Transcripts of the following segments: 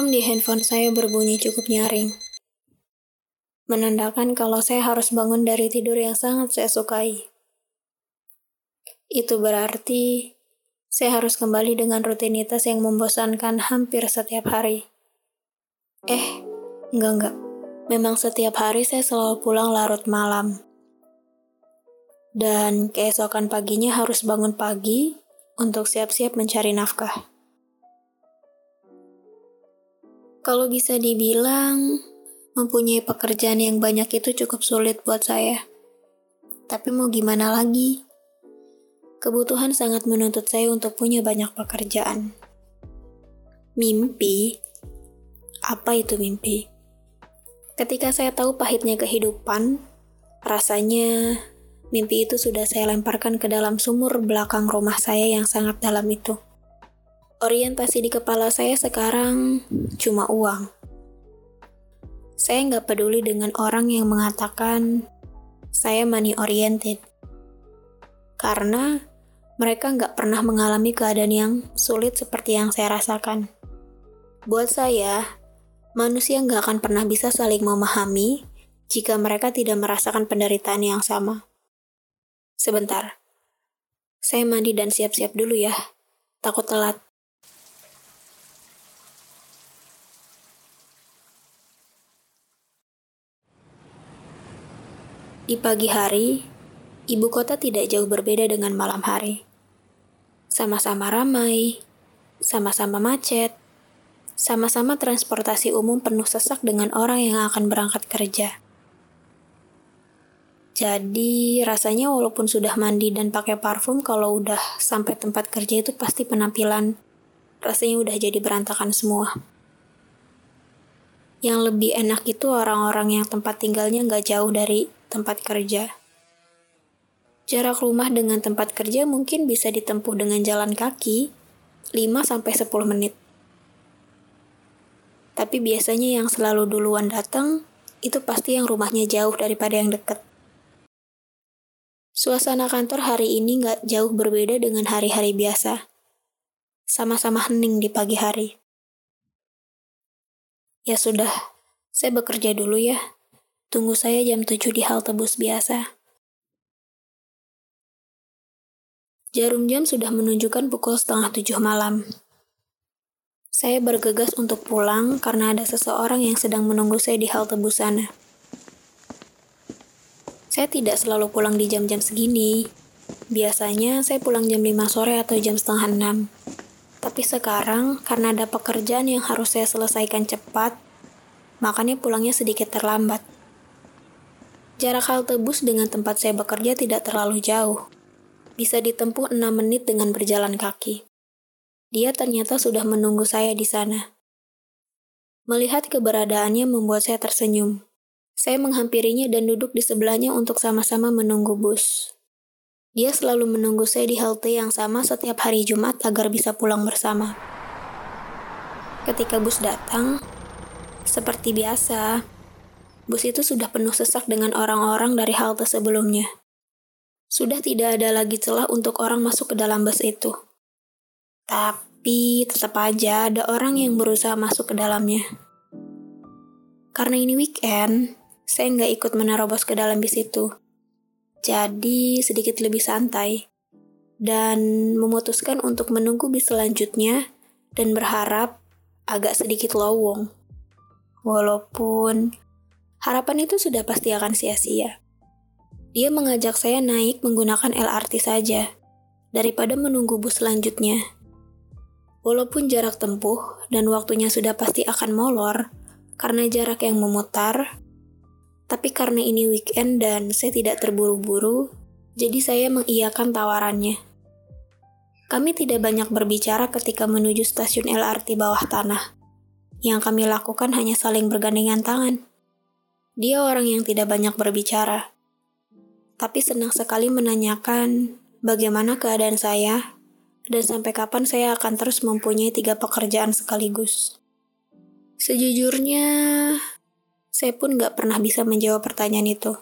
Alarm di handphone saya berbunyi cukup nyaring. Menandakan kalau saya harus bangun dari tidur yang sangat saya sukai. Itu berarti saya harus kembali dengan rutinitas yang membosankan hampir setiap hari. Eh, enggak-enggak. Memang setiap hari saya selalu pulang larut malam. Dan keesokan paginya harus bangun pagi untuk siap-siap mencari nafkah. Kalau bisa dibilang, mempunyai pekerjaan yang banyak itu cukup sulit buat saya. Tapi mau gimana lagi? Kebutuhan sangat menuntut saya untuk punya banyak pekerjaan. Mimpi? Apa itu mimpi? Ketika saya tahu pahitnya kehidupan, rasanya mimpi itu sudah saya lemparkan ke dalam sumur belakang rumah saya yang sangat dalam itu. Orientasi di kepala saya sekarang cuma uang. Saya nggak peduli dengan orang yang mengatakan saya money oriented. Karena mereka nggak pernah mengalami keadaan yang sulit seperti yang saya rasakan. Buat saya, manusia nggak akan pernah bisa saling memahami jika mereka tidak merasakan penderitaan yang sama. Sebentar, saya mandi dan siap-siap dulu ya, takut telat. Di pagi hari, ibu kota tidak jauh berbeda dengan malam hari. Sama-sama ramai, sama-sama macet, sama-sama transportasi umum penuh sesak dengan orang yang akan berangkat kerja. Jadi, rasanya walaupun sudah mandi dan pakai parfum, kalau udah sampai tempat kerja itu pasti penampilan rasanya udah jadi berantakan semua. Yang lebih enak itu orang-orang yang tempat tinggalnya nggak jauh dari tempat kerja. Jarak rumah dengan tempat kerja mungkin bisa ditempuh dengan jalan kaki 5-10 menit. Tapi biasanya yang selalu duluan datang, itu pasti yang rumahnya jauh daripada yang dekat. Suasana kantor hari ini nggak jauh berbeda dengan hari-hari biasa. Sama-sama hening di pagi hari. Ya sudah, saya bekerja dulu ya. Tunggu saya jam 7 di halte bus biasa. Jarum jam sudah menunjukkan pukul setengah tujuh malam. Saya bergegas untuk pulang karena ada seseorang yang sedang menunggu saya di halte bus sana. Saya tidak selalu pulang di jam-jam segini. Biasanya saya pulang jam 5 sore atau jam setengah 6. Tapi sekarang, karena ada pekerjaan yang harus saya selesaikan cepat, makanya pulangnya sedikit terlambat. Jarak halte bus dengan tempat saya bekerja tidak terlalu jauh. Bisa ditempuh 6 menit dengan berjalan kaki. Dia ternyata sudah menunggu saya di sana. Melihat keberadaannya membuat saya tersenyum. Saya menghampirinya dan duduk di sebelahnya untuk sama-sama menunggu bus. Dia selalu menunggu saya di halte yang sama setiap hari Jumat agar bisa pulang bersama. Ketika bus datang, seperti biasa, bus itu sudah penuh sesak dengan orang-orang dari halte sebelumnya. Sudah tidak ada lagi celah untuk orang masuk ke dalam bus itu. Tapi tetap aja ada orang yang berusaha masuk ke dalamnya. Karena ini weekend, saya nggak ikut menerobos ke dalam bis itu. Jadi sedikit lebih santai. Dan memutuskan untuk menunggu bis selanjutnya dan berharap agak sedikit lowong. Walaupun harapan itu sudah pasti akan sia-sia. Dia mengajak saya naik menggunakan LRT saja, daripada menunggu bus selanjutnya. Walaupun jarak tempuh dan waktunya sudah pasti akan molor, karena jarak yang memutar, tapi karena ini weekend dan saya tidak terburu-buru, jadi saya mengiyakan tawarannya. Kami tidak banyak berbicara ketika menuju stasiun LRT bawah tanah. Yang kami lakukan hanya saling bergandengan tangan. Dia orang yang tidak banyak berbicara, tapi senang sekali menanyakan bagaimana keadaan saya dan sampai kapan saya akan terus mempunyai tiga pekerjaan sekaligus. Sejujurnya, saya pun nggak pernah bisa menjawab pertanyaan itu.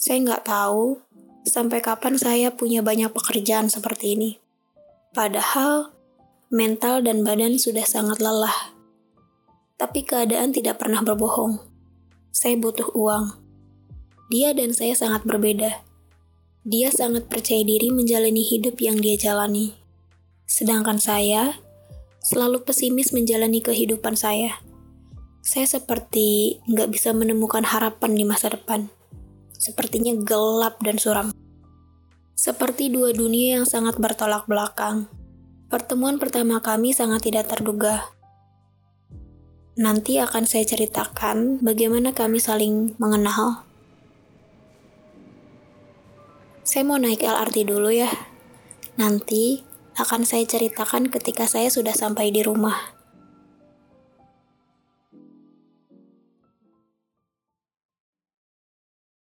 Saya nggak tahu sampai kapan saya punya banyak pekerjaan seperti ini. Padahal, mental dan badan sudah sangat lelah. Tapi keadaan tidak pernah berbohong. Saya butuh uang. Dia dan saya sangat berbeda. Dia sangat percaya diri menjalani hidup yang dia jalani. Sedangkan saya selalu pesimis menjalani kehidupan saya. Saya seperti nggak bisa menemukan harapan di masa depan. Sepertinya gelap dan suram. Seperti dua dunia yang sangat bertolak belakang. Pertemuan pertama kami sangat tidak terduga. Nanti akan saya ceritakan bagaimana kami saling mengenal Saya mau naik LRT dulu ya. Nanti akan saya ceritakan ketika saya sudah sampai di rumah.